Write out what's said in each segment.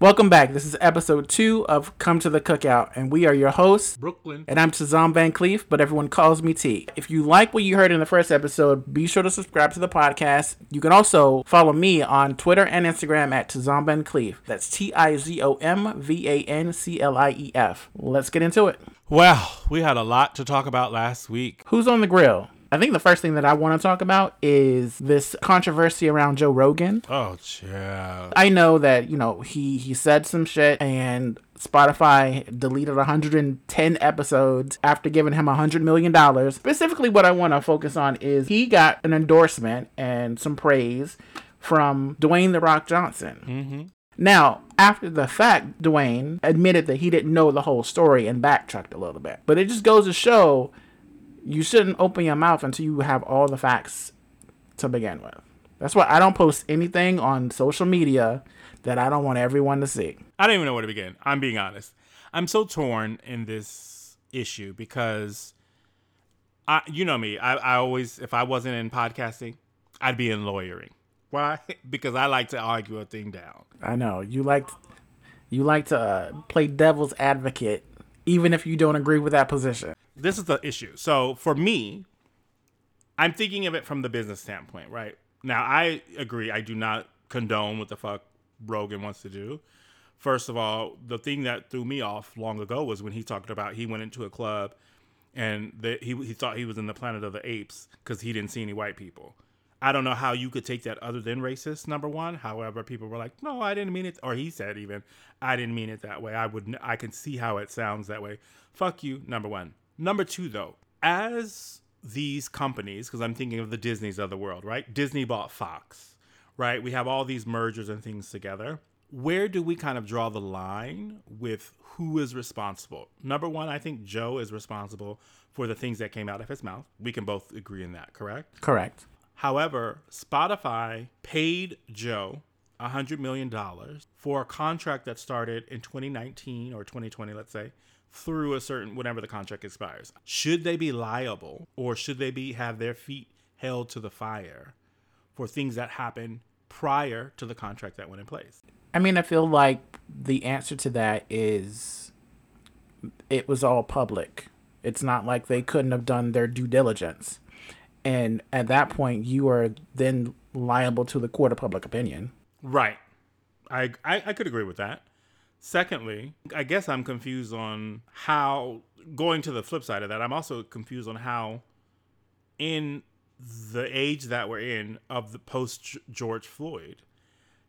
Welcome back. This is episode two of Come to the Cookout, and we are your hosts, Brooklyn. and I'm Tizom Van Clief, but everyone calls me T. If you like what you heard in the first episode, be sure to subscribe to the podcast. You can also follow me on Twitter and Instagram at Tizom Van Clief. That's T I Z O M V A N C L I E F. Let's get into it. Well, we had a lot to talk about last week. Who's on the grill? I think the first thing that I want to talk about is this controversy around Joe Rogan. Oh, child. I know that you know he he said some shit and Spotify deleted 110 episodes after giving him 100 million dollars. Specifically, what I want to focus on is he got an endorsement and some praise from Dwayne the Rock Johnson. Mm-hmm. Now, after the fact, Dwayne admitted that he didn't know the whole story and backtracked a little bit. But it just goes to show you shouldn't open your mouth until you have all the facts to begin with. That's why I don't post anything on social media that I don't want everyone to see. I don't even know where to begin. I'm being honest. I'm so torn in this issue because I you know me. I, I always if I wasn't in podcasting, I'd be in lawyering. Why? because I like to argue a thing down. I know you like you like to uh, play devil's advocate even if you don't agree with that position. This is the issue. So for me, I'm thinking of it from the business standpoint, right? Now I agree. I do not condone what the fuck Rogan wants to do. First of all, the thing that threw me off long ago was when he talked about he went into a club and the, he he thought he was in the planet of the apes because he didn't see any white people. I don't know how you could take that other than racist. Number one, however, people were like, "No, I didn't mean it," or he said even, "I didn't mean it that way." I would, I can see how it sounds that way. Fuck you. Number one. Number two, though, as these companies, because I'm thinking of the Disneys of the world, right? Disney bought Fox, right? We have all these mergers and things together. Where do we kind of draw the line with who is responsible? Number one, I think Joe is responsible for the things that came out of his mouth. We can both agree in that, correct? Correct. However, Spotify paid Joe $100 million for a contract that started in 2019 or 2020, let's say, through a certain whenever the contract expires. Should they be liable or should they be have their feet held to the fire for things that happened prior to the contract that went in place? I mean, I feel like the answer to that is it was all public. It's not like they couldn't have done their due diligence. And at that point, you are then liable to the court of public opinion. Right. I, I, I could agree with that. Secondly, I guess I'm confused on how, going to the flip side of that, I'm also confused on how, in the age that we're in of the post George Floyd,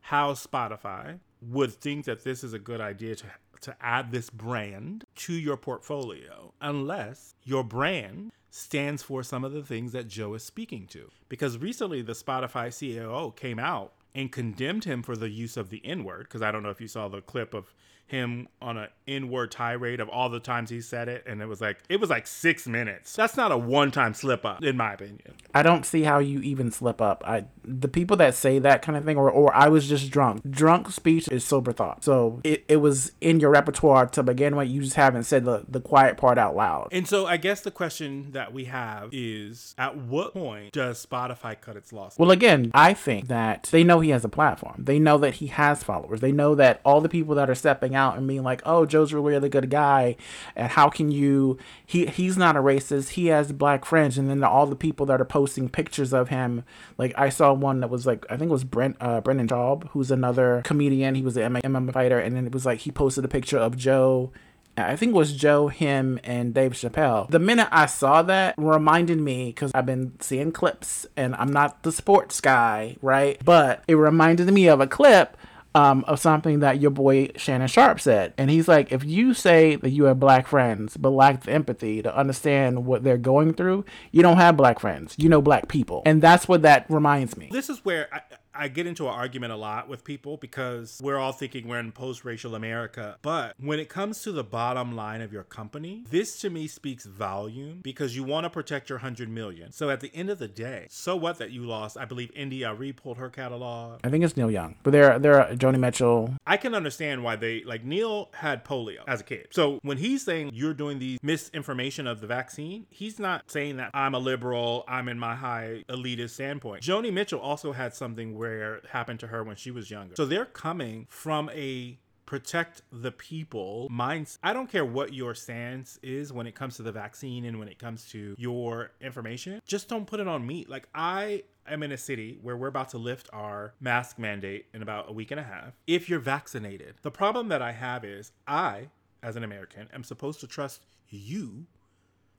how Spotify would think that this is a good idea to to add this brand to your portfolio unless your brand stands for some of the things that Joe is speaking to. Because recently the Spotify CEO came out and condemned him for the use of the N word. Because I don't know if you saw the clip of him on an N word tirade of all the times he said it, and it was like it was like six minutes. That's not a one time slip up, in my opinion. I don't see how you even slip up. I the people that say that kind of thing, or or I was just drunk. Drunk speech is sober thought. So it, it was in your repertoire to begin with. You just haven't said the, the quiet part out loud. And so I guess the question that we have is at what point does Spotify cut its losses? Well, again, I think that they know he has a platform. They know that he has followers. They know that all the people that are stepping out and being like, "Oh, Joe's a really good guy," and how can you? He he's not a racist. He has black friends, and then all the people that are posting pictures of him. Like I saw one that was like I think it was Brent uh, Brendan Schaub, who's another comedian. He was an MMA fighter, and then it was like he posted a picture of Joe. I think it was Joe, him, and Dave Chappelle. The minute I saw that reminded me because I've been seeing clips and I'm not the sports guy, right? But it reminded me of a clip um, of something that your boy Shannon Sharpe said. And he's like, if you say that you have black friends but lack the empathy to understand what they're going through, you don't have black friends. You know black people. And that's what that reminds me. This is where I, I get into an argument a lot with people because we're all thinking we're in post racial America. But when it comes to the bottom line of your company, this to me speaks volume because you want to protect your 100 million. So at the end of the day, so what that you lost? I believe India Arie pulled her catalog. I think it's Neil Young, but they're they're uh, Joni Mitchell. I can understand why they like Neil had polio as a kid. So when he's saying you're doing the misinformation of the vaccine, he's not saying that I'm a liberal, I'm in my high elitist standpoint. Joni Mitchell also had something where it happened to her when she was younger. So they're coming from a protect the people minds i don't care what your stance is when it comes to the vaccine and when it comes to your information. Just don't put it on me. Like i am in a city where we're about to lift our mask mandate in about a week and a half. If you're vaccinated the problem that i have is i as an american am supposed to trust you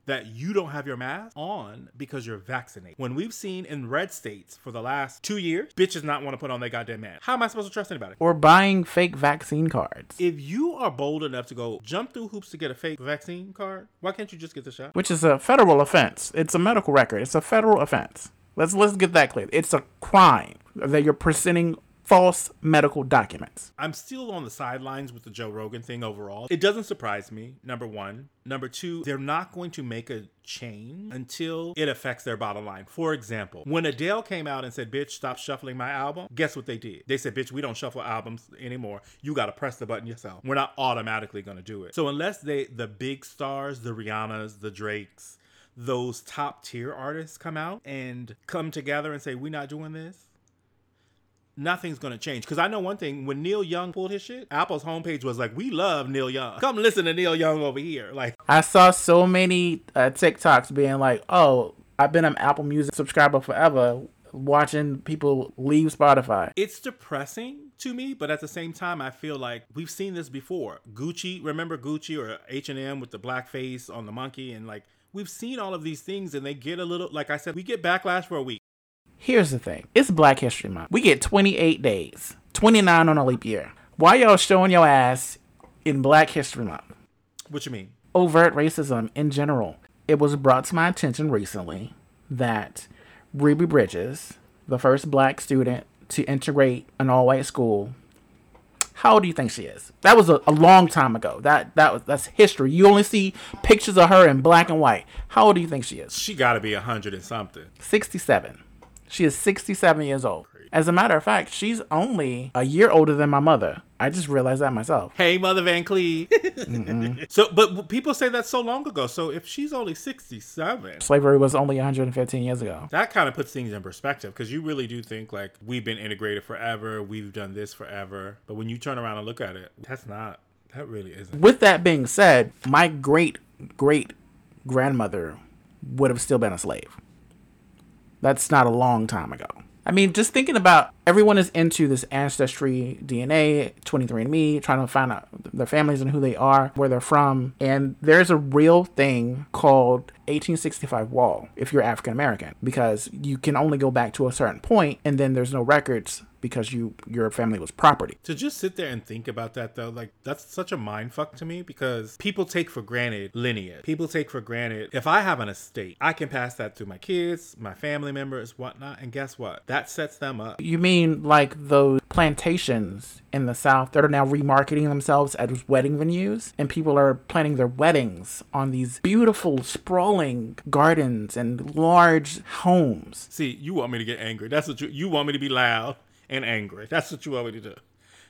that you don't have your mask on because you're vaccinated. When we've seen in red states for the last two years, bitches not want to put on their goddamn mask. How am I supposed to trust anybody? Or buying fake vaccine cards. If you are bold enough to go jump through hoops to get a fake vaccine card, why can't you just get the shot? Which is a federal offense. It's a medical record. It's a federal offense. Let's let's get that clear. It's a crime that you're presenting false medical documents. I'm still on the sidelines with the Joe Rogan thing overall. It doesn't surprise me, number one. Number two, they're not going to make a change until it affects their bottom line. For example, when Adele came out and said, Bitch, stop shuffling my album, guess what they did? They said, Bitch, we don't shuffle albums anymore. You got to press the button yourself. We're not automatically going to do it. So, unless they, the big stars, the Rihannas, the Drakes, those top tier artists come out and come together and say, We're not doing this, nothing's gonna change. Because I know one thing: when Neil Young pulled his shit, Apple's homepage was like, "We love Neil Young. Come listen to Neil Young over here." Like, I saw so many uh, TikToks being like, "Oh, I've been an Apple Music subscriber forever." Watching people leave Spotify. It's depressing to me, but at the same time, I feel like we've seen this before. Gucci, remember Gucci or H and M with the black face on the monkey, and like we've seen all of these things, and they get a little. Like I said, we get backlash for a week. Here's the thing it's Black History Month. We get 28 days, 29 on a leap year. Why y'all showing your ass in Black History Month? What you mean? Overt racism in general. It was brought to my attention recently that Ruby Bridges, the first black student to integrate an all white school, how old do you think she is? That was a, a, long time ago. That that was that's history. You only see pictures of her in black and white. How old do you think she is? She got to be a hundred and something. Sixty-seven. She is 67 years old. As a matter of fact, she's only a year older than my mother. I just realized that myself. Hey, Mother Van Clief. mm-hmm. So, but people say that so long ago. So, if she's only 67, slavery was only 115 years ago. That kind of puts things in perspective because you really do think like we've been integrated forever, we've done this forever. But when you turn around and look at it, that's not, that really isn't. With that being said, my great great grandmother would have still been a slave. That's not a long time ago. I mean, just thinking about everyone is into this ancestry DNA, 23andMe, trying to find out their families and who they are, where they're from. And there's a real thing called 1865 wall if you're African American, because you can only go back to a certain point and then there's no records because you your family was property. To just sit there and think about that though, like that's such a mind fuck to me because people take for granted lineage. People take for granted if I have an estate, I can pass that to my kids, my family members, whatnot, and guess what? That sets them up. You mean like those plantations in the South that are now remarketing themselves as wedding venues, and people are planning their weddings on these beautiful, sprawling gardens and large homes. See, you want me to get angry. That's what you you want me to be loud and angry. That's what you want me to do.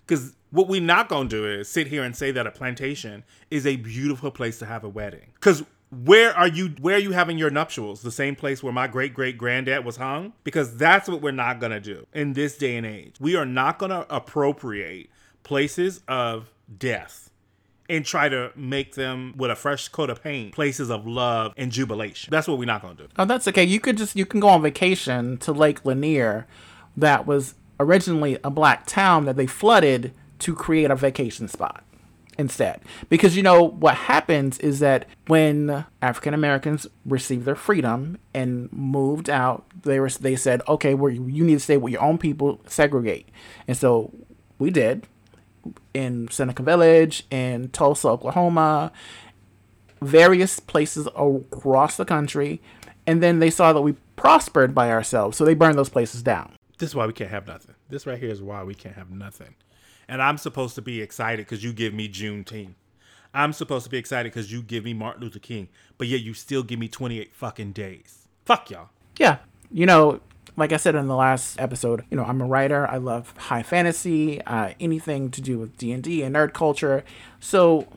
Because what we're not gonna do is sit here and say that a plantation is a beautiful place to have a wedding. Because where are you where are you having your nuptials? The same place where my great great granddad was hung? Because that's what we're not going to do in this day and age. We are not going to appropriate places of death and try to make them with a fresh coat of paint places of love and jubilation. That's what we're not going to do. Oh that's okay. You could just you can go on vacation to lake lanier that was originally a black town that they flooded to create a vacation spot instead. Because you know what happens is that when African Americans received their freedom and moved out, they were they said, "Okay, we you need to stay with your own people, segregate." And so we did in Seneca Village, in Tulsa, Oklahoma, various places across the country, and then they saw that we prospered by ourselves, so they burned those places down. This is why we can't have nothing. This right here is why we can't have nothing. And I'm supposed to be excited because you give me Juneteenth. I'm supposed to be excited because you give me Martin Luther King, but yet you still give me 28 fucking days. Fuck y'all. Yeah. You know, like I said in the last episode, you know, I'm a writer. I love high fantasy, uh, anything to do with D&D and nerd culture. So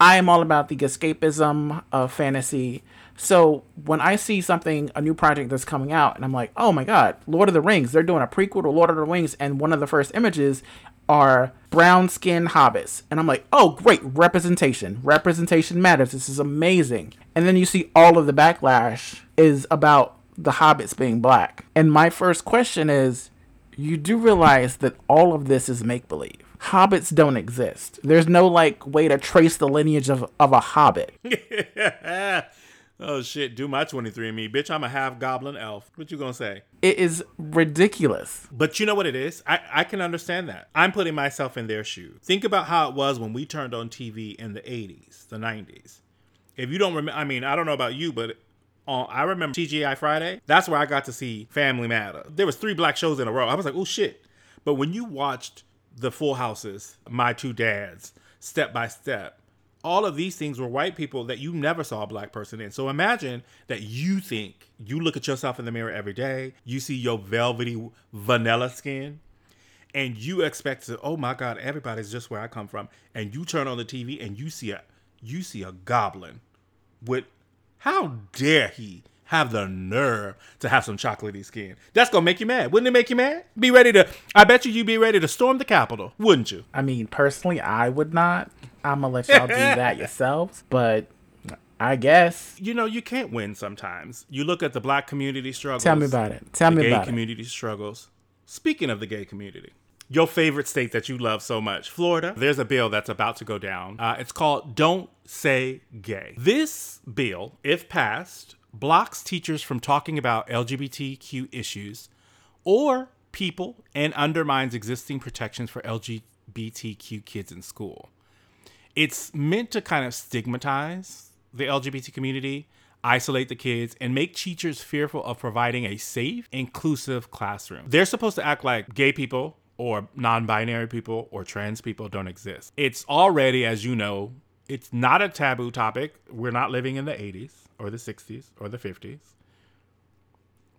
I am all about the escapism of fantasy. So when I see something, a new project that's coming out, and I'm like, oh my god, Lord of the Rings, they're doing a prequel to Lord of the Rings, and one of the first images are brown skinned hobbits. And I'm like, oh, great, representation. Representation matters. This is amazing. And then you see all of the backlash is about the hobbits being black. And my first question is you do realize that all of this is make believe. Hobbits don't exist. There's no like way to trace the lineage of, of a hobbit. oh shit, do my 23andMe. Bitch, I'm a half goblin elf. What you gonna say? It is ridiculous. But you know what it is? I, I can understand that. I'm putting myself in their shoes. Think about how it was when we turned on TV in the 80s, the 90s. If you don't remember, I mean, I don't know about you, but on I remember TGI Friday. That's where I got to see Family Matter. There was three black shows in a row. I was like, oh shit. But when you watched the Full Houses, My Two Dads, Step by Step, all of these things were white people that you never saw a black person in. So imagine that you think you look at yourself in the mirror every day, you see your velvety vanilla skin, and you expect to, oh my God, everybody's just where I come from. And you turn on the TV and you see a you see a goblin with how dare he have the nerve to have some chocolatey skin? That's gonna make you mad. Wouldn't it make you mad? Be ready to. I bet you you'd be ready to storm the Capitol, wouldn't you? I mean, personally, I would not. I'm gonna let y'all do that yourselves, but I guess you know you can't win. Sometimes you look at the black community struggles. Tell me about it. Tell the me gay about community struggles. Speaking of the gay community, your favorite state that you love so much, Florida, there's a bill that's about to go down. Uh, it's called Don't Say Gay. This bill, if passed, blocks teachers from talking about LGBTQ issues or people and undermines existing protections for LGBTQ kids in school. It's meant to kind of stigmatize the LGBT community, isolate the kids, and make teachers fearful of providing a safe, inclusive classroom. They're supposed to act like gay people or non binary people or trans people don't exist. It's already, as you know, it's not a taboo topic. We're not living in the 80s or the 60s or the 50s.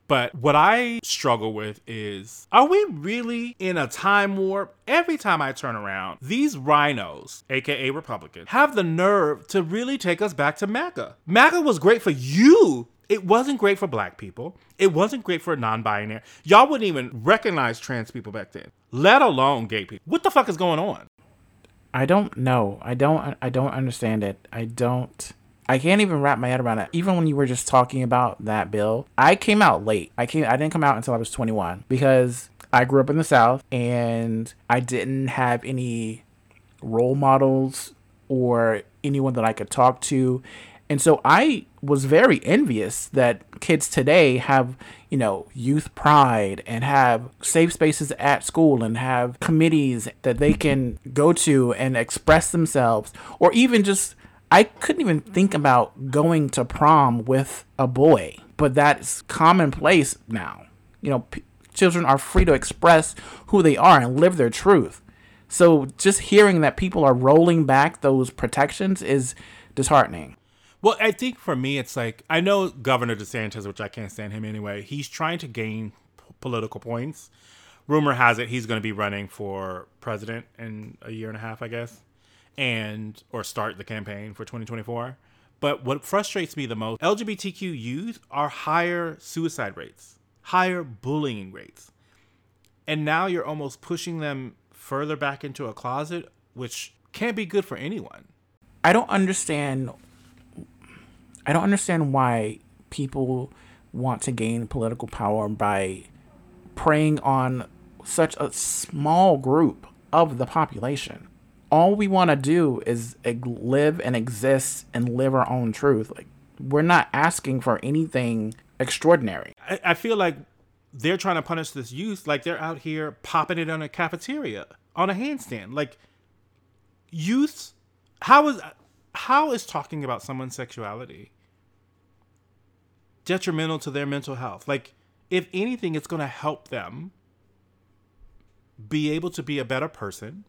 But what I struggle with is are we really in a time warp? Every time I turn around, these RINOs, aka Republicans, have the nerve to really take us back to MAGA. MAGA was great for you. It wasn't great for black people. It wasn't great for non binary. Y'all wouldn't even recognize trans people back then, let alone gay people. What the fuck is going on? I don't know. I don't. I don't understand it. I don't. I can't even wrap my head around it. Even when you were just talking about that bill, I came out late. I came. I didn't come out until I was 21 because I grew up in the South and I didn't have any role models or anyone that I could talk to. And so I was very envious that kids today have, you know, youth pride and have safe spaces at school and have committees that they can go to and express themselves or even just I couldn't even think about going to prom with a boy, but that's commonplace now. You know, p- children are free to express who they are and live their truth. So just hearing that people are rolling back those protections is disheartening. Well, I think for me, it's like I know Governor DeSantis, which I can't stand him anyway. He's trying to gain p- political points. Rumor has it he's going to be running for president in a year and a half, I guess and or start the campaign for 2024. But what frustrates me the most, LGBTQ youth are higher suicide rates, higher bullying rates. And now you're almost pushing them further back into a closet, which can't be good for anyone. I don't understand I don't understand why people want to gain political power by preying on such a small group of the population all we want to do is live and exist and live our own truth. Like we're not asking for anything extraordinary. I, I feel like they're trying to punish this youth like they're out here popping it on a cafeteria on a handstand. Like youth, how is how is talking about someone's sexuality detrimental to their mental health? Like if anything, it's going to help them be able to be a better person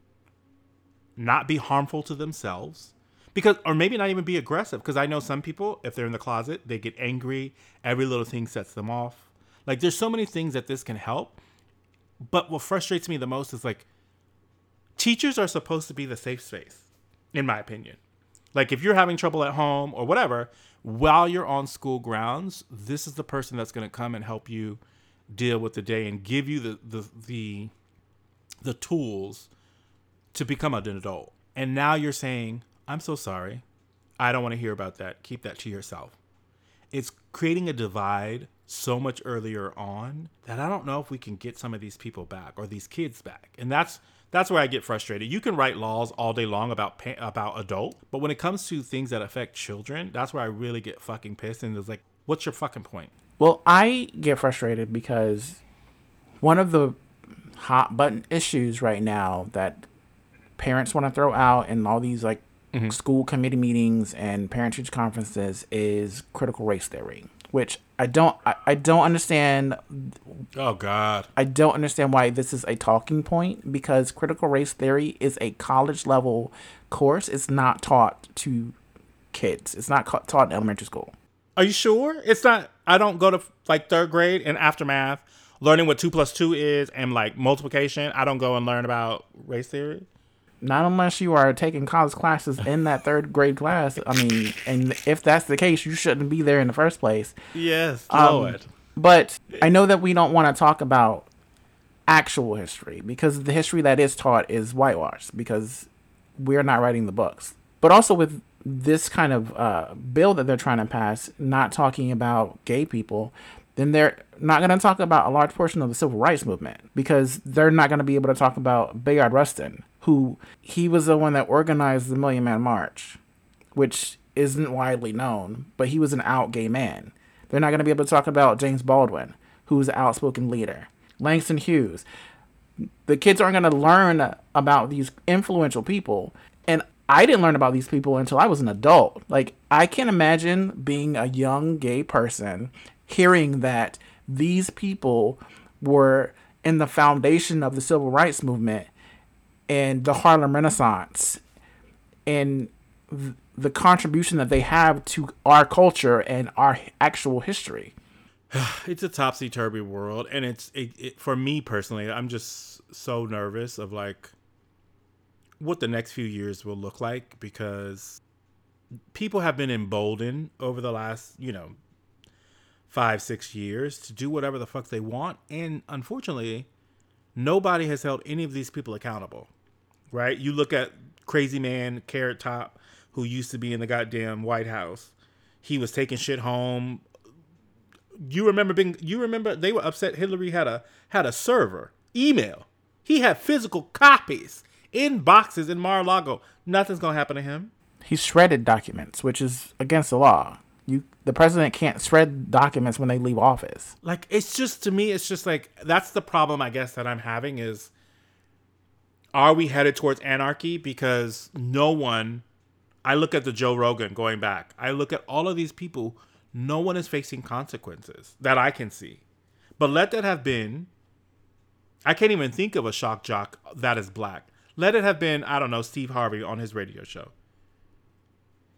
not be harmful to themselves because or maybe not even be aggressive because i know some people if they're in the closet they get angry every little thing sets them off like there's so many things that this can help but what frustrates me the most is like teachers are supposed to be the safe space in my opinion like if you're having trouble at home or whatever while you're on school grounds this is the person that's going to come and help you deal with the day and give you the the the, the tools to become an adult. And now you're saying, I'm so sorry. I don't want to hear about that. Keep that to yourself. It's creating a divide so much earlier on that I don't know if we can get some of these people back or these kids back. And that's that's where I get frustrated. You can write laws all day long about pa- about adult, but when it comes to things that affect children, that's where I really get fucking pissed. And it's like, what's your fucking point? Well, I get frustrated because one of the hot button issues right now that parents want to throw out in all these like mm-hmm. school committee meetings and parent teacher conferences is critical race theory, which I don't I, I don't understand. Oh God, I don't understand why this is a talking point because critical race theory is a college level course. It's not taught to kids. It's not ca- taught in elementary school. Are you sure? It's not. I don't go to like third grade and aftermath learning what two plus two is and like multiplication. I don't go and learn about race theory. Not unless you are taking college classes in that third grade class. I mean, and if that's the case, you shouldn't be there in the first place. Yes, um, But I know that we don't want to talk about actual history because the history that is taught is whitewashed because we're not writing the books. But also with this kind of uh, bill that they're trying to pass, not talking about gay people, then they're not going to talk about a large portion of the civil rights movement because they're not going to be able to talk about Bayard Rustin, who he was the one that organized the Million Man March, which isn't widely known, but he was an out gay man. They're not going to be able to talk about James Baldwin, who's an outspoken leader, Langston Hughes. The kids aren't going to learn about these influential people. And I didn't learn about these people until I was an adult. Like, I can't imagine being a young gay person hearing that these people were in the foundation of the civil rights movement and the Harlem Renaissance and the contribution that they have to our culture and our actual history. It's a topsy turvy world, and it's it, it, for me personally. I'm just so nervous of like what the next few years will look like because people have been emboldened over the last you know five, six years to do whatever the fuck they want. And unfortunately, nobody has held any of these people accountable. Right? You look at crazy man, Carrot Top, who used to be in the goddamn White House. He was taking shit home. You remember being you remember they were upset Hillary had a had a server, email. He had physical copies in boxes in Mar-a-Lago. Nothing's gonna happen to him. He shredded documents, which is against the law. You the president can't shred documents when they leave office. Like it's just to me, it's just like that's the problem I guess that I'm having is are we headed towards anarchy? Because no one I look at the Joe Rogan going back. I look at all of these people, no one is facing consequences that I can see. But let that have been I can't even think of a shock jock that is black. Let it have been, I don't know, Steve Harvey on his radio show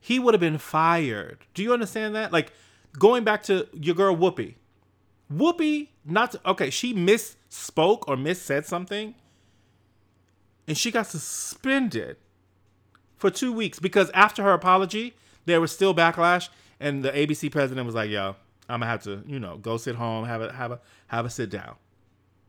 he would have been fired. Do you understand that? Like going back to your girl Whoopi. Whoopi, not to, okay, she misspoke or missaid something, and she got suspended for two weeks because after her apology, there was still backlash, and the ABC president was like, "Yo, I'm gonna have to, you know, go sit home, have a have a have a sit down."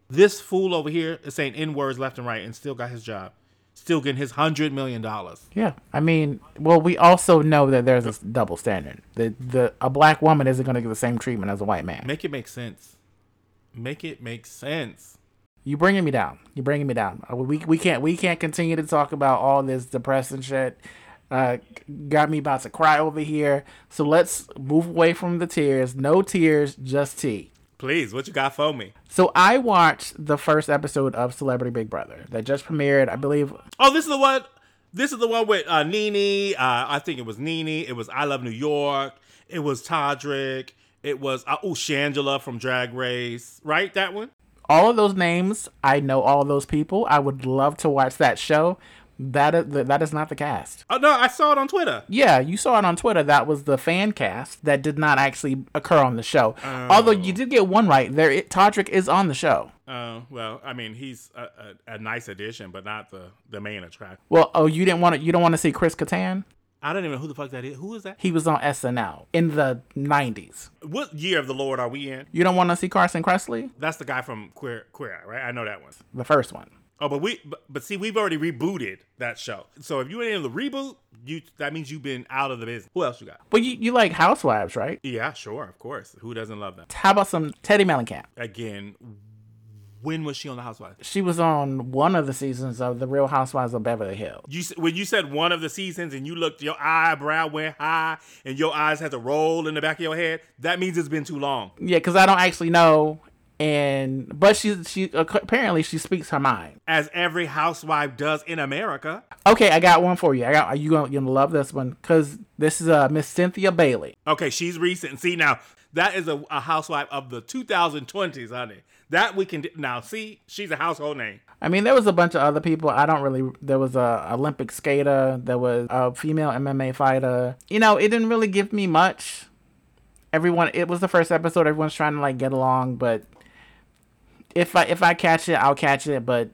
This fool over here is saying n words left and right, and still got his job still getting his hundred million dollars. Yeah, I mean, well, we also know that there's a double standard. The the a black woman isn't going to get the same treatment as a white man. Make it make sense. Make it make sense. You bringing me down. You're bringing me down. Uh, we we can't we can't continue to talk about all this depressing shit. Uh, got me about to cry over here. So let's move away from the tears. No tears, just tea. Please, what you got for me? So I watched the first episode of Celebrity Big Brother that just premiered, I believe. Oh, this is the one. This is the one with uh, Nene. Uh, I think it was Nene. It was I Love New York. It was Todrick. It was uh, oh Shangela from Drag Race. Right, that one. All of those names, I know all of those people. I would love to watch that show. That is, that is not the cast. Oh no, I saw it on Twitter. Yeah, you saw it on Twitter. That was the fan cast that did not actually occur on the show. Oh. Although you did get one right. There, it, Todrick is on the show. Oh uh, well, I mean he's a, a, a, nice addition, but not the the main attraction. Well, oh, you didn't want to. You don't want to see Chris Kattan. I don't even know who the fuck that is. Who is that? He was on SNL in the '90s. What year of the Lord are we in? You don't want to see Carson Kressley? That's the guy from Queer Queer, right? I know that one. The first one. Oh, but we but, but see, we've already rebooted that show. So if you ain't in the reboot, you that means you've been out of the business. Who else you got? But you, you like Housewives, right? Yeah, sure, of course. Who doesn't love them? How about some Teddi Mellencamp? Again, when was she on the Housewives? She was on one of the seasons of The Real Housewives of Beverly Hills. You when you said one of the seasons and you looked, your eyebrow went high and your eyes had to roll in the back of your head. That means it's been too long. Yeah, because I don't actually know, and but she she apparently she speaks her mind. As every housewife does in America. Okay, I got one for you. I got are you gonna you gonna love this one because this is uh Miss Cynthia Bailey. Okay, she's recent. See now, that is a, a housewife of the 2020s, honey. That we can now see. She's a household name. I mean, there was a bunch of other people. I don't really. There was a Olympic skater. There was a female MMA fighter. You know, it didn't really give me much. Everyone, it was the first episode. Everyone's trying to like get along, but if I if I catch it, I'll catch it. But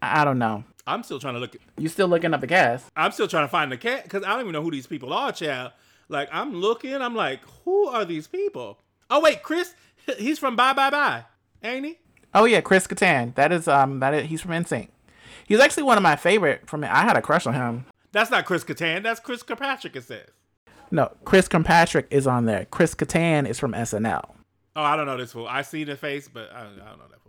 I don't know. I'm still trying to look. You still looking up the cast? I'm still trying to find the cat because I don't even know who these people are, child. Like I'm looking, I'm like, who are these people? Oh wait, Chris, he's from Bye Bye Bye, ain't he? Oh yeah, Chris Kattan. That is um that is, he's from NSYNC. He's actually one of my favorite. From I had a crush on him. That's not Chris Kattan. That's Chris Kirkpatrick. It says. No, Chris Kirkpatrick is on there. Chris Kattan is from SNL. Oh, I don't know this fool. I see the face, but I, I don't know that.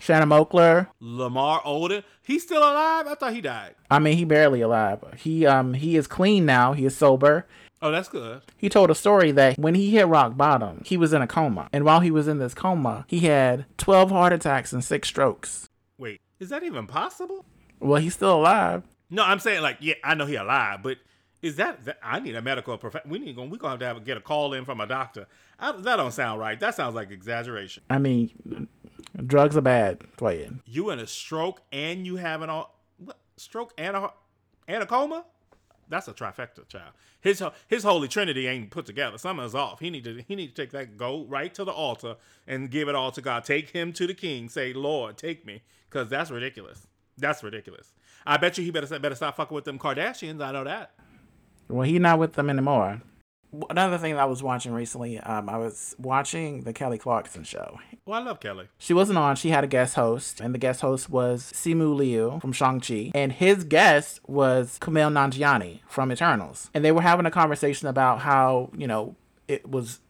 Shanna Moakler. Lamar Odom. He's still alive. I thought he died. I mean, he barely alive. He um he is clean now. He is sober. Oh, that's good. He told a story that when he hit rock bottom, he was in a coma, and while he was in this coma, he had twelve heart attacks and six strokes. Wait, is that even possible? Well, he's still alive. No, I'm saying like, yeah, I know he alive, but is that, that I need a medical prof- We need to we gonna have to have, get a call in from a doctor. I, that don't sound right. That sounds like exaggeration. I mean, drugs are bad for you. In a stroke and you have an all what, stroke and a and a coma. That's a trifecta, child. His his holy trinity ain't put together. Something's off. He need to he need to take that go right to the altar and give it all to God. Take him to the King. Say, Lord, take me, because that's ridiculous. That's ridiculous. I bet you he better better stop fucking with them Kardashians. I know that. Well, he not with them anymore. Another thing that I was watching recently, um, I was watching the Kelly Clarkson show. Well, I love Kelly. She wasn't on. She had a guest host, and the guest host was Simu Liu from Shang-Chi. And his guest was Kumail Nanjiani from Eternals. And they were having a conversation about how, you know, it was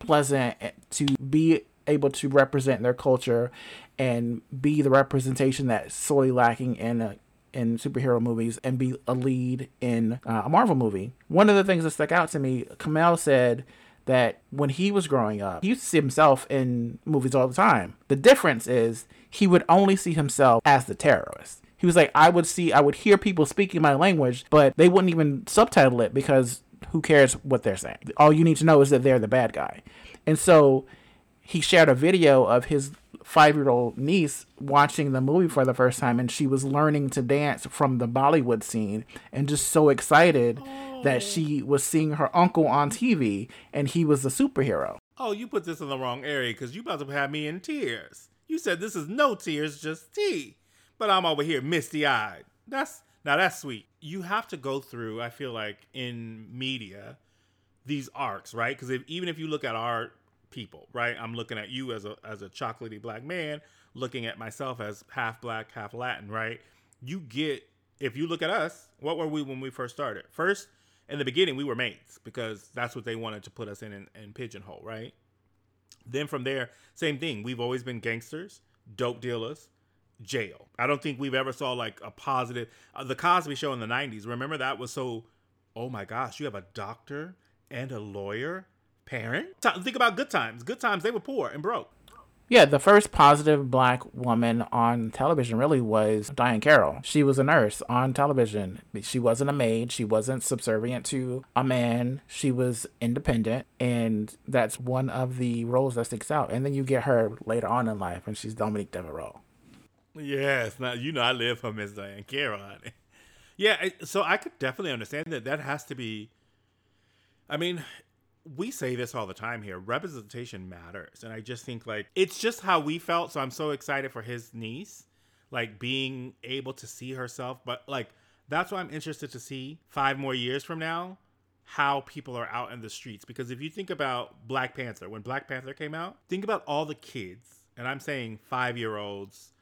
pleasant to be able to represent their culture and be the representation that's sorely lacking in a, in superhero movies and be a lead in uh, a Marvel movie. One of the things that stuck out to me, Kumail said that when he was growing up, he used to see himself in movies all the time. The difference is he would only see himself as the terrorist. He was like, I would see, I would hear people speaking my language, but they wouldn't even subtitle it because who cares what they're saying? All you need to know is that they're the bad guy. And so he shared a video of his five year old niece watching the movie for the first time, and she was learning to dance from the Bollywood scene and just so excited that oh. she was seeing her uncle on TV and he was the superhero. Oh, you put this in the wrong area because you about to have me in tears. You said this is no tears, just tea. But I'm over here misty eyed. That's now that's sweet. You have to go through, I feel like, in media, these arcs, right? Because if, even if you look at our people, right? I'm looking at you as a as a chocolatey black man, looking at myself as half black, half Latin, right? You get if you look at us, what were we when we first started? First, in the beginning, we were mates because that's what they wanted to put us in and, pigeonhole, right? Then from there, same thing. We've always been gangsters, dope dealers, jail. I don't think we've ever saw like a positive. Uh, the Cosby Show in the '90s. Remember that was so. Oh my gosh, you have a doctor and a lawyer parent. Think about good times. Good times they were poor and broke. Yeah, the first positive black woman on television really was Diahann Carroll. She was a nurse on television. She wasn't a maid. She wasn't subservient to a man. She was independent. And that's one of the roles that sticks out. And then you get her later on in life, and she's Dominique Devereaux. Yes, now you know I live for Miss Diahann Carroll, honey. Yeah, so I could definitely understand that. That has to be. I mean, we say this all the time here. Representation matters, and I just think like it's just how we felt. So I'm so excited for his niece, like being able to see herself. But like that's why I'm interested to see five more years from now how people are out in the streets. Because if you think about Black Panther, when Black Panther came out, think about all the kids, and I'm saying five year olds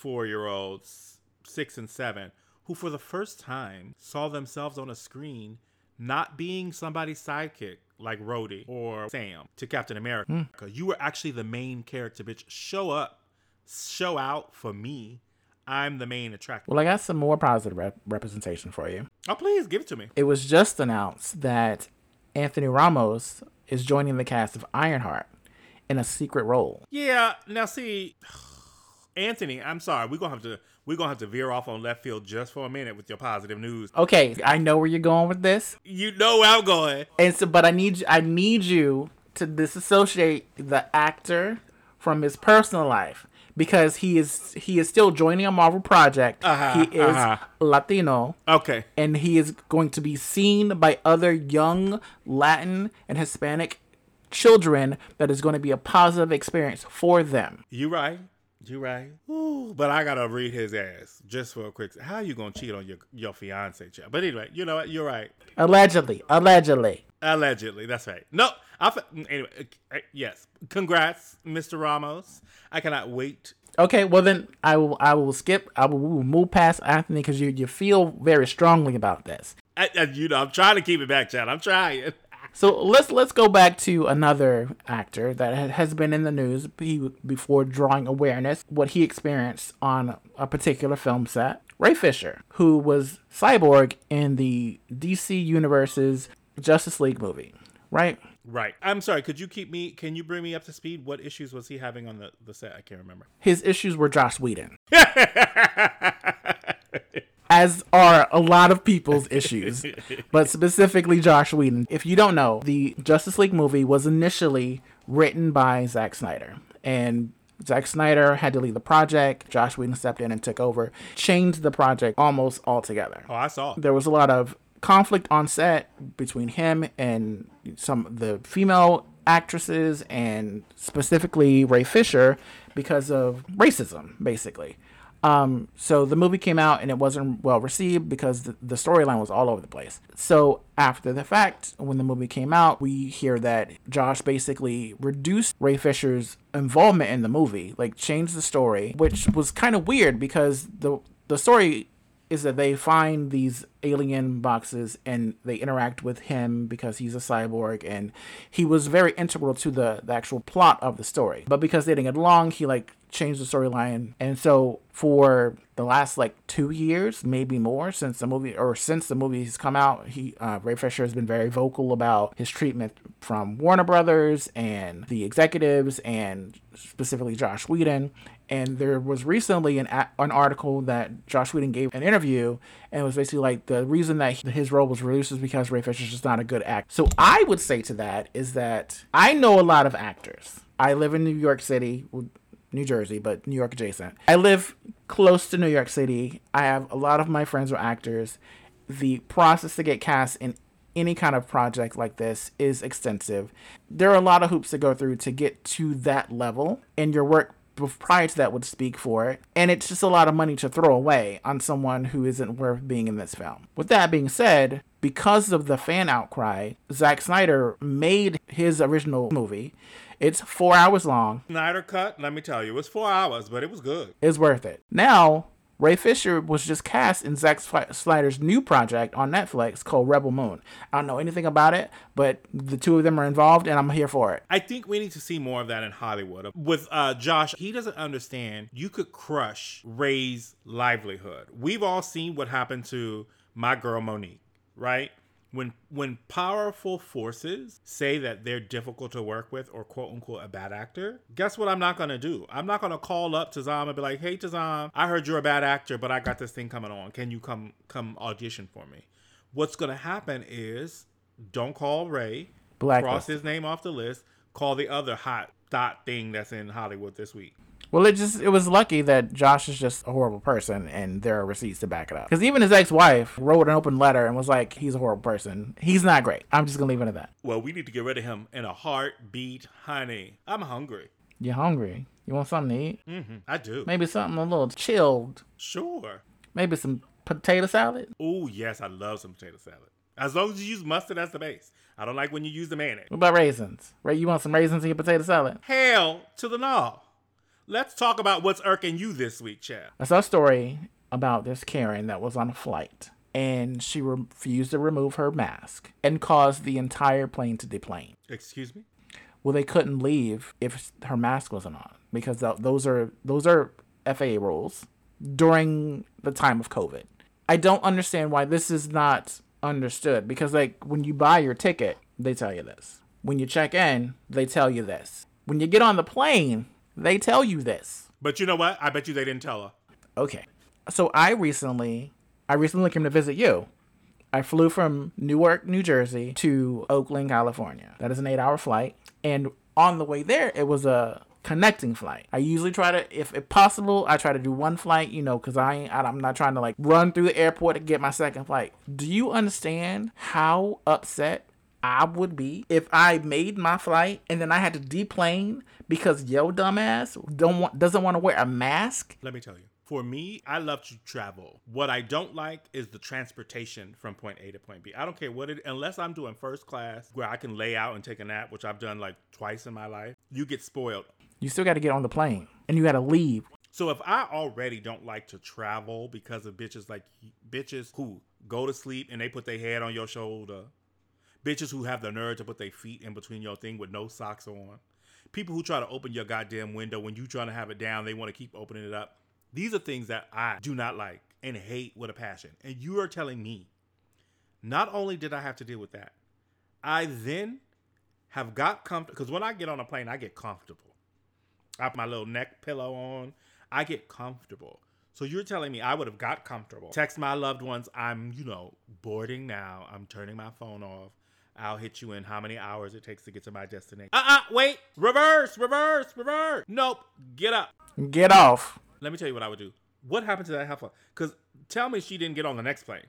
four year olds, six and seven, who for the first time saw themselves on a screen not being somebody's sidekick like Rhodey or Sam to Captain America. Hmm. You were actually the main character, bitch. Show up, show out for me. I'm the main attraction. Well, I got some more positive rep- representation for you. Oh, please give it to me. It was just announced that Anthony Ramos is joining the cast of Ironheart in a secret role. Yeah. Now, see, Anthony, I'm sorry. We're gonna have to we're gonna have to veer off on left field just for a minute with your positive news. Okay, I know where you're going with this, You know where I'm going. and so, but I need you I need you to disassociate the actor from his personal life because he is he is still joining a Marvel project. Uh-huh, he is uh-huh. Latino. Okay. and he is going to be seen by other young Latin and Hispanic children that is going to be a positive experience for them. You right. You right. Ooh, but I gotta read his ass just for a quick. How are you gonna cheat on your your fiance, child? But anyway, you know what? You're right. Allegedly, allegedly. Allegedly, that's right. No, I f- anyway. uh, Yes, congrats, Mr. Ramos. I cannot wait. Okay, well then I will I will skip I will, will move past Anthony because you you feel very strongly about this. I, I, you know, I'm trying to keep it back, Chad. I'm trying. So let's let's go back to another actor that has been in the news he, before drawing awareness what he experienced on a particular film set. Ray Fisher, who was Cyborg in the DC Universe's Justice League movie, right? Right. I'm sorry. Could you keep me? Can you bring me up to speed? What issues was he having on the the set? I can't remember. His issues were Joss Whedon. as are a lot of people's issues, but specifically Joss Whedon. If you don't know, the Justice League movie was initially written by Zack Snyder, and Zack Snyder had to leave the project. Joss Whedon stepped in and took over, changed the project almost altogether. Oh, I saw. There was a lot of conflict on set between him and some of the female actresses and specifically Ray Fisher because of racism, basically. Um, so the movie came out and it wasn't well received because the, the storyline was all over the place. So after the fact, when the movie came out, we hear that Joss basically reduced Ray Fisher's involvement in the movie, like changed the story, which was kind of weird because the the story is that they find these alien boxes and they interact with him because he's a cyborg and he was very integral to the, the actual plot of the story. But because they didn't get along, he like changed the storyline. And so for the last like two years, maybe more since the movie or since the movie has come out, he uh, Ray Fisher has been very vocal about his treatment from Warner Brothers and the executives and specifically Joss Whedon. And there was recently an an article that Joss Whedon gave an interview, and it was basically like the reason that his role was reduced is because Ray Fisher's just not a good actor. So I would say to that is that I know a lot of actors. I live in New York City, New Jersey, but New York adjacent. I live close to New York City. I have a lot of my friends are actors. The process to get cast in any kind of project like this is extensive. There are a lot of hoops to go through to get to that level, and your work prior to that would speak for it. And it's just a lot of money to throw away on someone who isn't worth being in this film. With that being said, because of the fan outcry, Zack Snyder made his original movie. It's four hours long. Snyder cut. Let me tell you, it was four hours, but it was good. It's worth it. Now, Ray Fisher was just cast in Zack Snyder's new project on Netflix called Rebel Moon. I don't know anything about it, but the two of them are involved, and I'm here for it. I think we need to see more of that in Hollywood. With uh, Joss, he doesn't understand you could crush Ray's livelihood. We've all seen what happened to my girl Mo'Nique, right? When when powerful forces say that they're difficult to work with or quote unquote a bad actor, guess what I'm not gonna do? I'm not gonna call up Tizom and be like, hey Tizom, I heard you're a bad actor, but I got this thing coming on. Can you come come audition for me? What's gonna happen is don't call Ray cross his name off the list. Call the other hot dot thing that's in Hollywood this week. Well, it just it was lucky that Joss is just a horrible person, and there are receipts to back it up. Because even his ex-wife wrote an open letter and was like, "He's a horrible person. He's not great." I'm just gonna leave it at that. Well, we need to get rid of him in a heartbeat, honey. I'm hungry. You're hungry? You want something to eat? Mm-hmm. I do. Maybe something a little chilled. Sure. Maybe some potato salad. Oh yes, I love some potato salad. As long as you use mustard as the base. I don't like when you use the mayonnaise. What about raisins? Right? You want some raisins in your potato salad? Hell to the no. Let's talk about what's irking you this week, Chad. I saw a story about this Karen that was on a flight and she refused to remove her mask and caused the entire plane to deplane. Excuse me? Well, they couldn't leave if her mask wasn't on because th- those are those are FAA rules during the time of COVID. I don't understand why this is not understood because like when you buy your ticket, they tell you this. When you check in, they tell you this. When you get on the plane, they tell you this. But you know what? I bet you they didn't tell her. Okay. So I recently I recently came to visit you. I flew from Newark, New Jersey to Oakland, California. That is an 8-hour flight and on the way there it was a connecting flight. I usually try to, if, if possible, I try to do one flight, you know, because I ain't, I'm not trying to like run through the airport to get my second flight. Do you understand how upset I would be if I made my flight and then I had to deplane because yo dumbass don't want doesn't want to wear a mask? Let me tell you. For me, I love to travel. What I don't like is the transportation from point A to point B. I don't care what it unless I'm doing first class where I can lay out and take a nap, which I've done like twice in my life. You get spoiled. You still got to get on the plane and you got to leave. So if I already don't like to travel because of bitches like bitches who go to sleep and they put their head on your shoulder, bitches who have the nerve to put their feet in between your thing with no socks on, people who try to open your goddamn window when you trying to have it down, they want to keep opening it up. These are things that I do not like and hate with a passion. And you are telling me, not only did I have to deal with that, I then have got comfortable because when I get on a plane, I get comfortable. I have my little neck pillow on. I get comfortable. So you're telling me I would have got comfortable. Text my loved ones, I'm, you know, boarding now. I'm turning my phone off. I'll hit you in how many hours it takes to get to my destination. Uh uh wait, reverse, reverse, reverse. Nope, get up. Get off. Let me tell you what I would do. What happened to that heifer? Because tell me she didn't get on the next plane.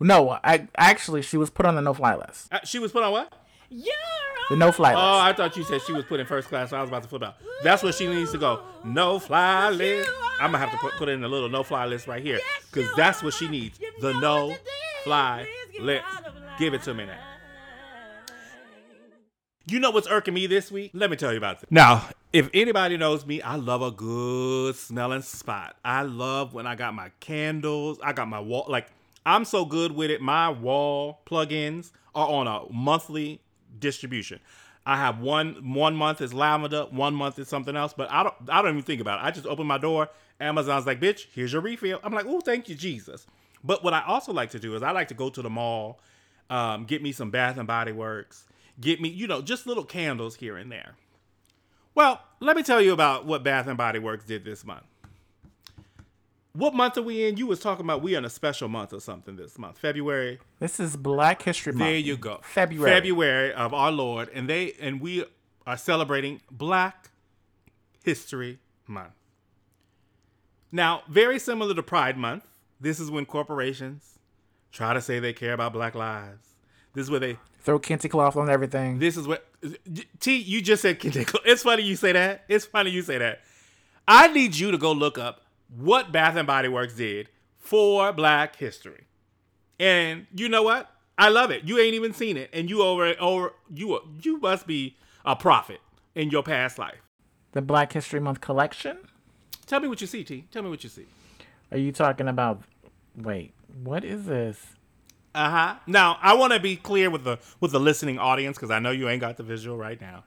No, I actually she was put on the no fly list. Uh, she was put on what? You're The no fly list. Oh, I thought you said she was put in first class. So I was about to flip out. That's where she needs to go. No fly list. I'm gonna have to put, put in a little no fly list right here because that's what she needs. The no fly list. Give it to me now. You know what's irking me this week? Let me tell you about it. Now, if anybody knows me, I love a good smelling spot. I love when I got my candles. I got my wall. Like, I'm so good with it. My wall plugins are on a monthly distribution. I have one one month is lavender, one month is something else, but I don't I don't even think about it. I just open my door, Amazon's like, bitch, here's your refill. I'm like, oh, thank you, Jesus. But what I also like to do is I like to go to the mall, um, get me some Bath and Body Works, get me, you know, just little candles here and there. Well, let me tell you about what Bath and Body Works did this month. What month are we in? You was talking about we in a special month or something this month, February. This is Black History Month. There you go. February. February of our Lord, and they and we are celebrating Black History Month. Now, very similar to Pride Month, this is when corporations try to say they care about black lives. This is where they Throw kente cloth on everything. this is what T you just said Kentucky. it's funny you say that. It's funny you say that. I need you to go look up what Bath and Body Works did for Black History. And you know what? I love it. You ain't even seen it, and you over over you you must be a prophet in your past life. the Black History Month collection. Tell me what you see, T. Tell me what you see. Are you talking about? Wait, what is this? Uh huh. Now I want to be clear with the with the listening audience because I know you ain't got the visual right now.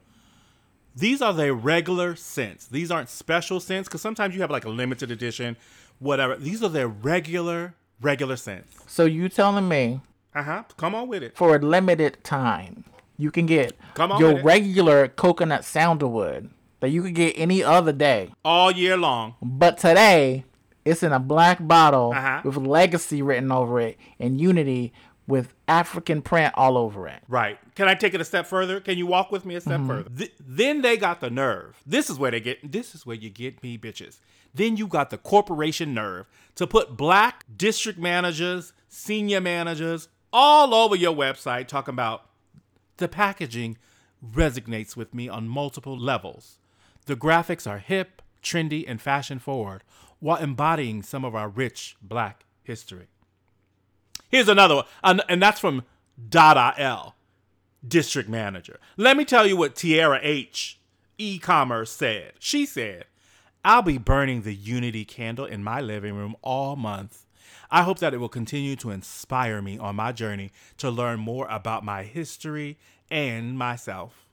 These are the regular scents. These aren't special scents because sometimes you have like a limited edition, whatever. These are their regular regular scents. So you telling me Uh huh. Come on with it. for a limited time you can get Come on your regular coconut sandalwood that you could get any other day, All year long. but today it's in a black bottle Uh-huh. with legacy written over it and unity with African print all over it. Right. Can I take it a step further? Can you walk with me a step further? Th- then they got the nerve. This is where they get. This is where you get me, bitches. Then you got the corporation nerve to put black district managers, senior managers all over your website talking about the packaging resonates with me on multiple levels. The graphics are hip, trendy, and fashion forward while embodying some of our rich black history. Here's another one, and, that's from Dada L, district manager. Let me tell you what Tierra H, e commerce, said. She said, I'll be burning the unity candle in my living room all month. I hope that it will continue to inspire me on my journey to learn more about my history and myself.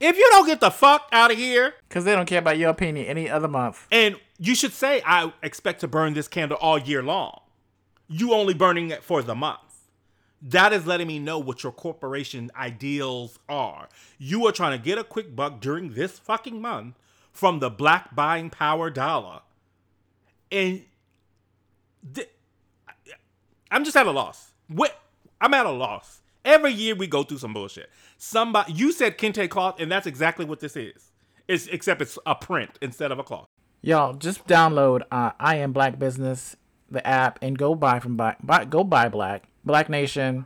If you don't get the fuck out of here, Because they don't care about your opinion any other month. and you should say, I expect to burn this candle all year long. You only burning it for the month. That is letting me know what your corporation ideals are. You are trying to get a quick buck during this fucking month from the black buying power dollar. And th- I'm just at a loss. What? I'm at a loss. Every year we go through some bullshit. Somebody, you said kente cloth, and that's exactly what this is. It's except it's a print instead of a cloth. Y'all just download uh, I am Black Business, the app, and go buy from buy, buy go buy Black Black Nation,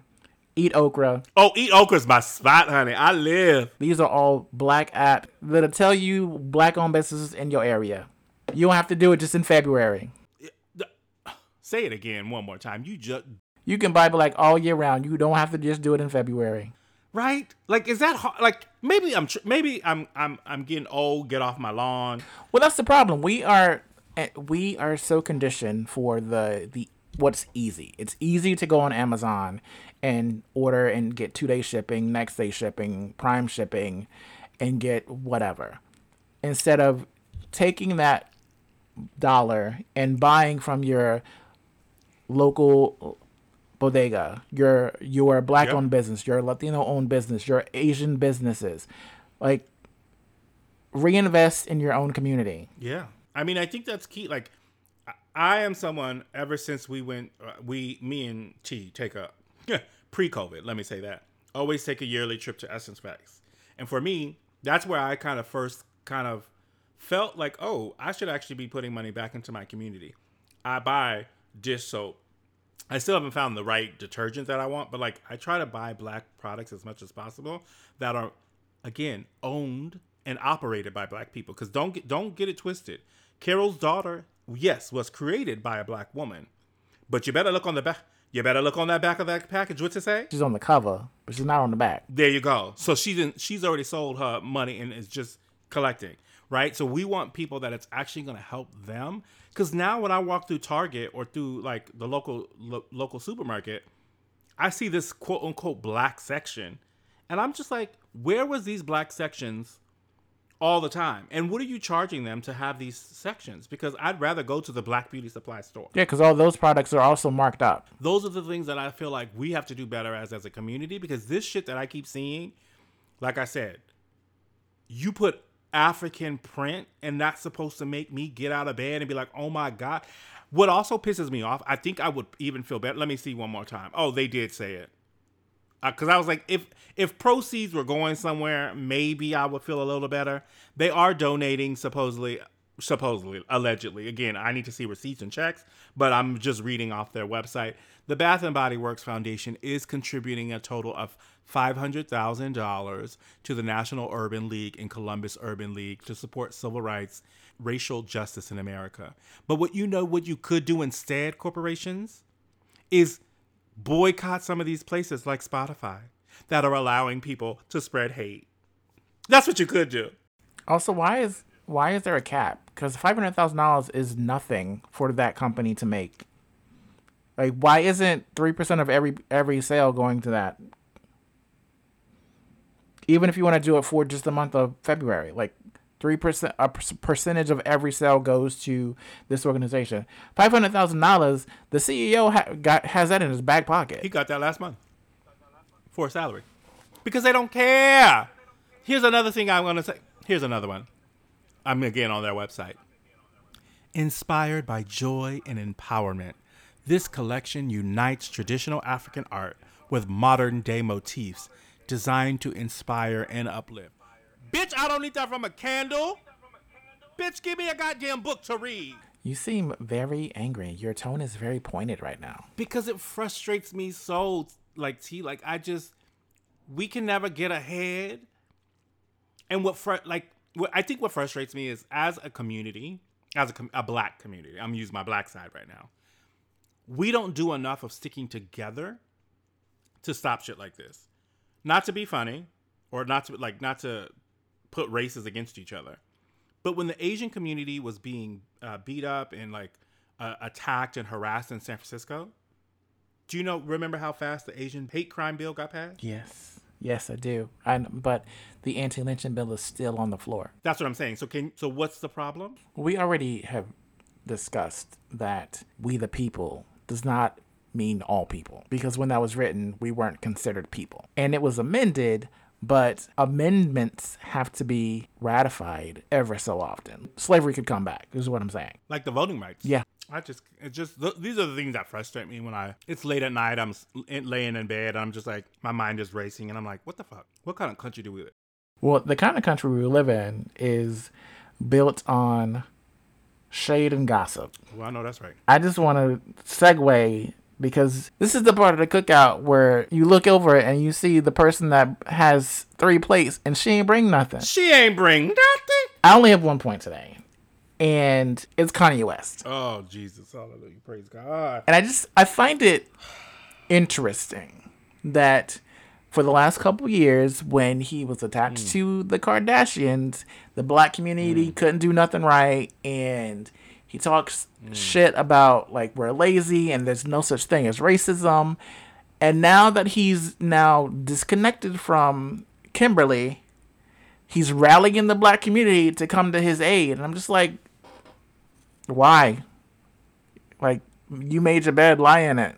Eat Okra. Oh, eat okra's my spot, honey. I live. These are all Black app that'll tell you Black owned businesses in your area. You don't have to do it just in February. Say it again one more time. You just You can buy Black all year round. You don't have to just do it in February. Right? Like, is that hard? Like, maybe I'm tr- maybe I'm I'm I'm getting old. Get off my lawn. Well, that's the problem. We are eh, we are so conditioned for the the what's easy. It's easy to go on Amazon and order and get two day shipping, next day shipping, Prime shipping, and get whatever. Instead of taking that dollar and buying from your local bodega, your your black owned business, your Latino owned business, your Asian businesses, like reinvest in your own community. Yeah. I mean, I think that's key. Like, I- am someone ever since we went, uh, we, me and T take a pre COVID, let me say that, always take a yearly trip to Essence Fest. And for me, that's where I kind of first kind of felt like, oh, I should actually be putting money back into my community. I buy dish soap. I still haven't found the right detergent that I want, but like I try to buy black products as much as possible that are again owned and operated by black people because don't get don't get it twisted. Carol's daughter, yes, was created by a black woman, but you better look on the back. You better look on that back of that package. What's it say? She's on the cover, but she's not on the back. There you go. So she's in, she's already sold her money and is just collecting, right? So we want people that it's actually going to help them. Because now when I walk through Target or through like the local lo- local supermarket, I see this quote unquote black section, and I'm just like, where was these black sections all the time? And what are you charging them to have these sections? Because I'd rather go to the Black Beauty Supply store. Yeah, because all those products are also marked up. Those are the things that I feel like we have to do better as as a community because this shit that I keep seeing, like I said, you put African print and that's supposed to make me get out of bed and be like, "Oh my god." What also pisses me off, I think I would even feel better. Let me see one more time. Oh, they did say it. Uh, because I was like, if if proceeds were going somewhere, maybe I would feel a little better. They are donating supposedly, supposedly, allegedly. Again, I need to see receipts and checks, but I'm just reading off their website. The Bath and Body Works Foundation is contributing a total of five hundred thousand dollars to the National Urban League and Columbus Urban League to support civil rights, racial justice in America. But what you know, what you could do instead, corporations, is boycott some of these places like Spotify that are allowing people to spread hate. That's what you could do. Also, why is why is there a cap? Because five hundred thousand dollars is nothing for that company to make. Like, why isn't three percent of every every sale going to that? Even if you want to do it for just the month of February, like three percent a percentage of every sale goes to this organization. Five hundred thousand dollars. The CEO ha- got has that in his back pocket. He got that last month for a salary because they don't care. Here's another thing I'm to say. Here's another one. I'm again on their website. Inspired by joy and empowerment, this collection unites traditional African art with modern day motifs designed to inspire and uplift. Bitch, I don't need that from a candle. Bitch, give me a goddamn book to read. You seem very angry. Your tone is very pointed right now. because it frustrates me so like T like I just we can never get ahead and what fr- like what I think what frustrates me is as a community as a, com- a black community I'm using my black side right now we don't do enough of sticking together to stop shit like this not to be funny or not to like not to put races against each other But when the Asian community was being uh, beat up and like uh, attacked and harassed in San Francisco, do you know? Remember how fast the Asian hate crime bill got passed? Yes. Yes, I do. I, but the anti-lynching bill is still on the floor. That's what I'm saying. So can so what's the problem? We already have discussed that we the people does not mean all people because when that was written, we weren't considered people. And it was amended, but amendments have to be ratified ever so often. Slavery could come back, is what I'm saying. Like the voting rights. Yeah. I just, it just, th- these are the things that frustrate me when I, it's late at night, I'm laying in bed, I'm just like, my mind is racing, and I'm like, what the fuck? What kind of country do we live? Well, the kind of country we live in is built on shade and gossip. Well, I know that's right. I just want to segue because this is the part of the cookout where you look over it and you see the person that has three plates and she ain't bring nothing. She ain't bring nothing. I only have one point today, and it's Kanye West. Oh, Jesus. Hallelujah. Praise God. And I just I find it interesting that for the last couple years when he was attached hmm. to the Kardashians, the black community hmm. couldn't do nothing right and he talks hmm. shit about like we're lazy and there's no such thing as racism. And now that he's now disconnected from Kimberly, he's rallying the black community to come to his aid. And I'm just like, why? Like, you made your bed, lie in it.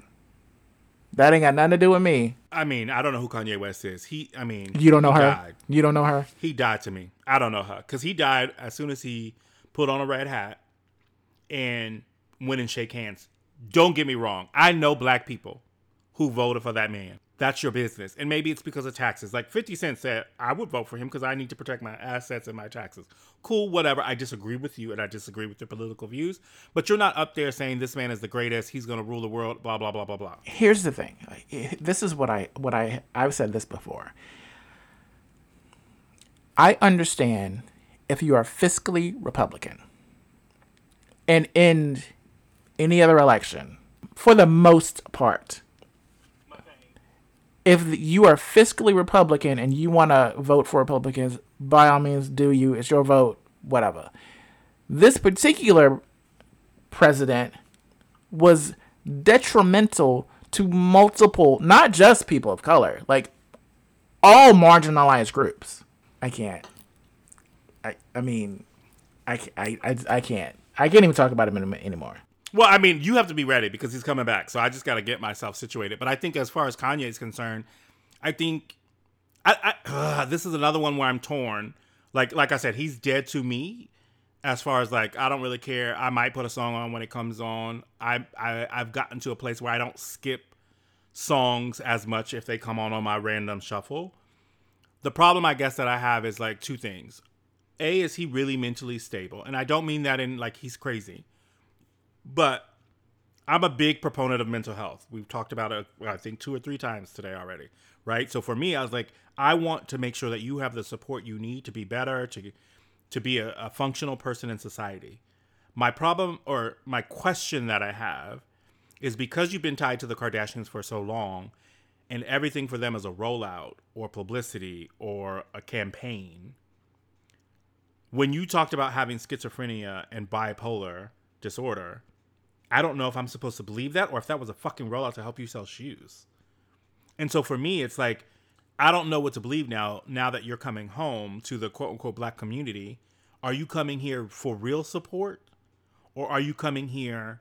That ain't got nothing to do with me. I mean, I don't know who Kanye West is. He, I mean, You don't know he her? Died. You don't know her? He died to me. I don't know her because he died as soon as he put on a red hat and went and shake hands. Don't get me wrong. I know black people who voted for that man. That's your business. And maybe it's because of taxes. Like 50 Cent said, I would vote for him because I need to protect my assets and my taxes. Cool, whatever. I disagree with you and I disagree with your political views. But you're not up there saying this man is the greatest. He's going to rule the world, blah, blah, blah, blah, blah. Here's the thing. Eh, this is what I what I I've said this before. I understand if you are fiscally Republican and in any other election, for the most part, if you are fiscally Republican and you want to vote for Republicans, by all means, do you. It's your vote, whatever. This particular president was detrimental to multiple, not just people of color, like all marginalized groups. I can't. I I mean, I I I, I can't. I can't even talk about him anymore. Well, I mean, you have to be ready because he's coming back. So I just got to get myself situated. But I think, as far as Kanye is concerned, I think I, I this is another one where I'm torn. Like, like I said, he's dead to me. As far as like, I don't really care. I might put a song on when it comes on. I, I I've gotten to a place where I don't skip songs as much if they come on on my random shuffle. The problem, I guess, that I have is like two things. A is he really mentally stable, and I don't mean that in like he's crazy. But I'm a big proponent of mental health. We've talked about it, I think, two or three times today already, right? So for me, I was like, I want to make sure that you have the support you need to be better, to to be a, a functional person in society. My problem or my question that I have is because you've been tied to the Kardashians for so long, and everything for them is a rollout or publicity or a campaign. When you talked about having schizophrenia and bipolar disorder, I don't know if I'm supposed to believe that or if that was a fucking rollout to help you sell shoes. And so for me, it's like, I don't know what to believe now, now that you're coming home to the quote unquote black community. Are you coming here for real support or are you coming here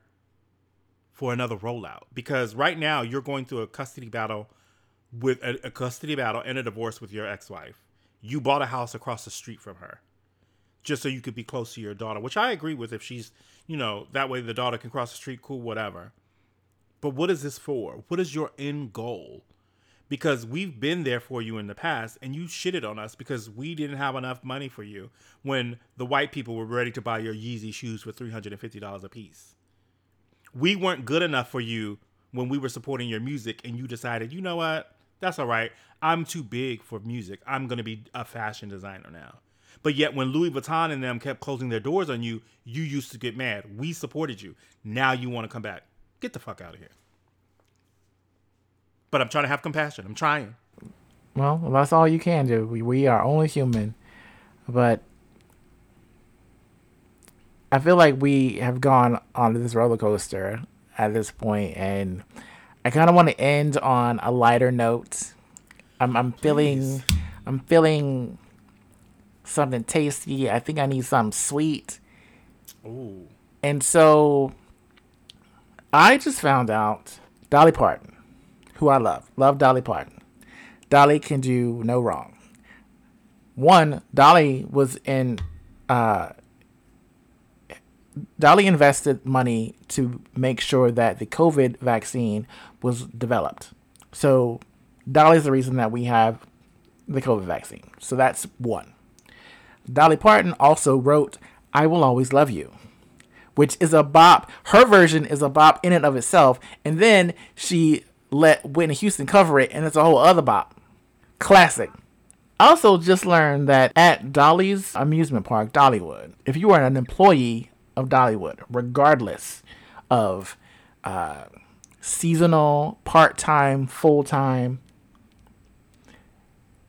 for another rollout? Because right now you're going through a custody battle with a, a custody battle and a divorce with your ex wife. You bought a house across the street from her just so you could be close to your daughter, which I agree with if she's, you know, that way the daughter can cross the street, cool, whatever. But what is this for? What is your end goal? Because we've been there for you in the past and you shitted on us because we didn't have enough money for you when the white people were ready to buy your Yeezy shoes for $350 a piece. We weren't good enough for you when we were supporting your music and you decided, you know what? That's all right. I'm too big for music. I'm going to be a fashion designer now. But yet, when Louis Vuitton and them kept closing their doors on you, you used to get mad. We supported you. Now you want to come back. Get the fuck out of here. But I'm trying to have compassion. I'm trying. Well, that's all you can do. We, we are only human. But I feel like we have gone on this roller coaster at this point, and I kind of want to end on a lighter note. I'm, I'm feeling, I'm feeling something tasty. I think I need something sweet. Ooh. And so I just found out Dolly Parton, who I love, love Dolly Parton. Dolly can do no wrong. One, Dolly was in, uh, Dolly invested money to make sure that the COVID vaccine was developed. So Dolly's the reason that we have the COVID vaccine. So that's one. Dolly Parton also wrote I Will Always Love You, which is a bop. Her version is a bop in and of itself. And then she let Whitney Houston cover it, and it's a whole other bop. Classic. I also just learned that at Dolly's amusement park, Dollywood, if you are an employee of Dollywood, regardless of uh, seasonal, part time, full time,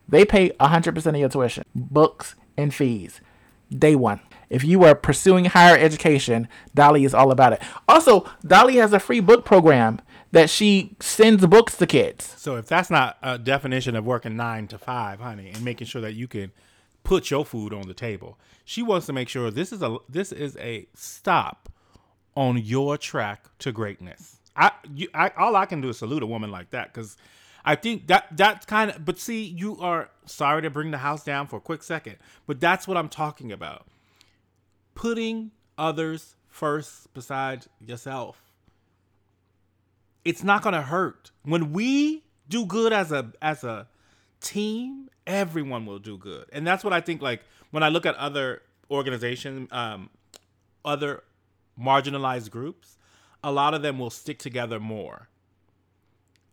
they pay 100% of your tuition, books, and fees. Day one. If you are pursuing higher education, Dolly is all about it. Also, Dolly has a free book program that she sends books to kids. So if that's not a definition of working nine to five, honey, and making sure that you can put your food on the table, she wants to make sure this is a this is a stop on your track to greatness. I, you, I all I can do is salute a woman like that because I think that that's kind of. But see, you are sorry to bring the house down for a quick second, but that's what I'm talking about. Putting others first besides yourself. It's not gonna hurt when we do good as a as a team. Everyone will do good, and that's what I think. Like when I look at other organizations, um, other marginalized groups, a lot of them will stick together more.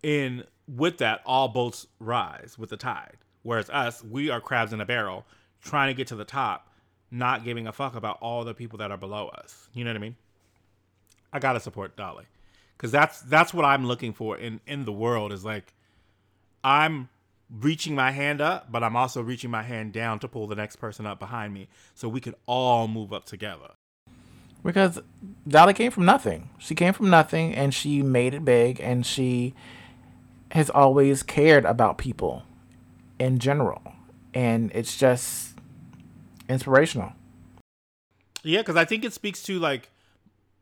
In with that, all boats rise with the tide. Whereas us, we are crabs in a barrel, trying to get to the top, not giving a fuck about all the people that are below us. You know what I mean? I gotta support Dolly, because that's that's what I'm looking for in in the world. Is like, I'm reaching my hand up, but I'm also reaching my hand down to pull the next person up behind me, so we could all move up together. Because Dolly came from nothing. She came from nothing, and she made it big, and she has always cared about people in general. And it's just inspirational. Yeah, because I think it speaks to like,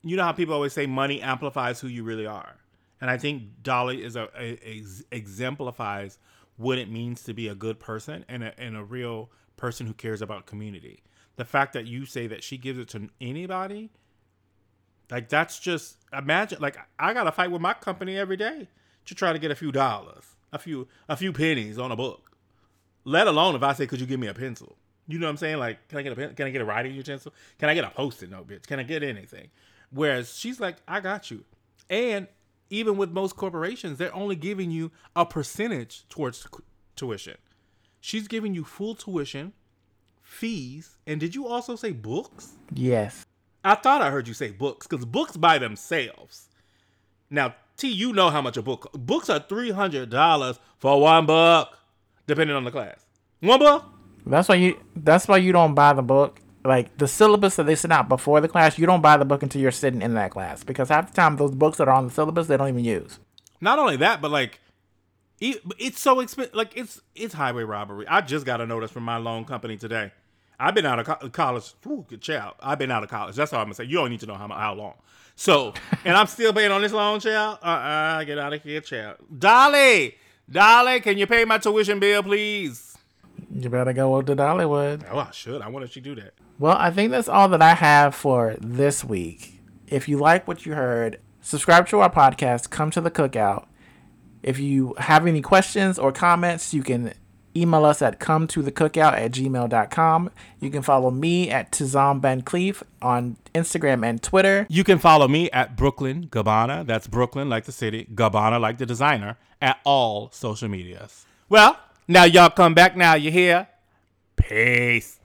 you know how people always say money amplifies who you really are, and I think Dolly is a, a, a exemplifies what it means to be a good person and a, and a real person who cares about community. The fact that you say that she gives it to anybody, like that's just imagine. Like I got to fight with my company every day to try to get a few dollars, a few a few pennies on a book. Let alone if I say, "Could you give me a pencil?" You know what I'm saying? Like, can I get a pen? Can I get a writing utensil? Can I get a post-it note, bitch? Can I get anything? Whereas she's like, "I got you," and even with most corporations, they're only giving you a percentage towards tuition. She's giving you full tuition, fees, and did you also say books? Yes. I thought I heard you say books because books by themselves. Now, T, you know how much a book. Books are three hundred dollars for one book, depending on the class. One book. That's why you. That's why you don't buy the book. Like the syllabus that they send out before the class, you don't buy the book until you're sitting in that class because half the time those books that are on the syllabus they don't even use. Not only that, but like, it's so expensive. Like it's it's highway robbery. I just got a notice from my loan company today. I've been out of co- college. Ooh, good child. I've been out of college. That's all I'm gonna say. You don't need to know how how long. So, and I'm still paying on this loan, child. Uh, uh get out of here, child. Dolly, Dolly, can you pay my tuition bill, please? You better go up to Dollywood. Oh, I should. I wonder if she do that. Well, I think that's all that I have for this week. If you like what you heard, subscribe to our podcast. Come to the cookout. If you have any questions or comments, you can email us at come to the cookout at gmail.com. You can follow me at Tizom Van Clief on Instagram and Twitter. You can follow me at Brooklyn Gabbana. That's Brooklyn like the city, Gabbana like the designer, at all social medias. Well, now y'all come back now. You hear? Peace.